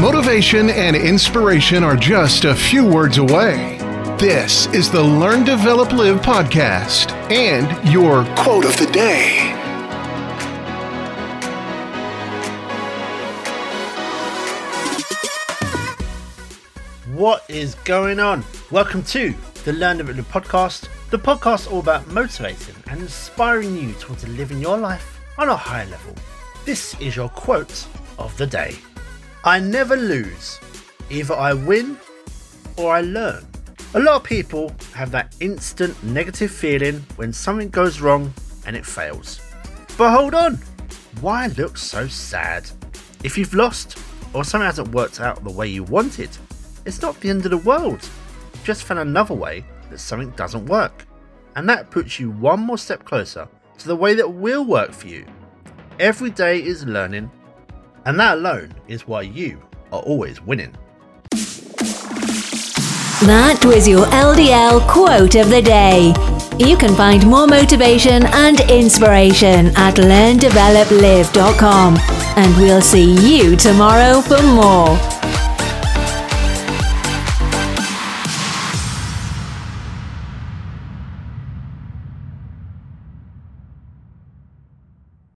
Motivation and inspiration are just a few words away. This is the Learn, Develop, Live podcast and your quote of the day. What is going on? Welcome to the Learn Develop Live podcast, the podcast all about motivating and inspiring you towards living your life on a higher level. This is your quote of the day. I never lose. Either I win or I learn. A lot of people have that instant negative feeling when something goes wrong and it fails. But hold on, why look so sad? If you've lost or something hasn't worked out the way you wanted, it's not the end of the world. You've just found another way that something doesn't work. And that puts you one more step closer to the way that will work for you. Every day is learning, and that alone is why you are always winning. That was your LDL quote of the day. You can find more motivation and inspiration at learndeveloplive.com. And we'll see you tomorrow for more.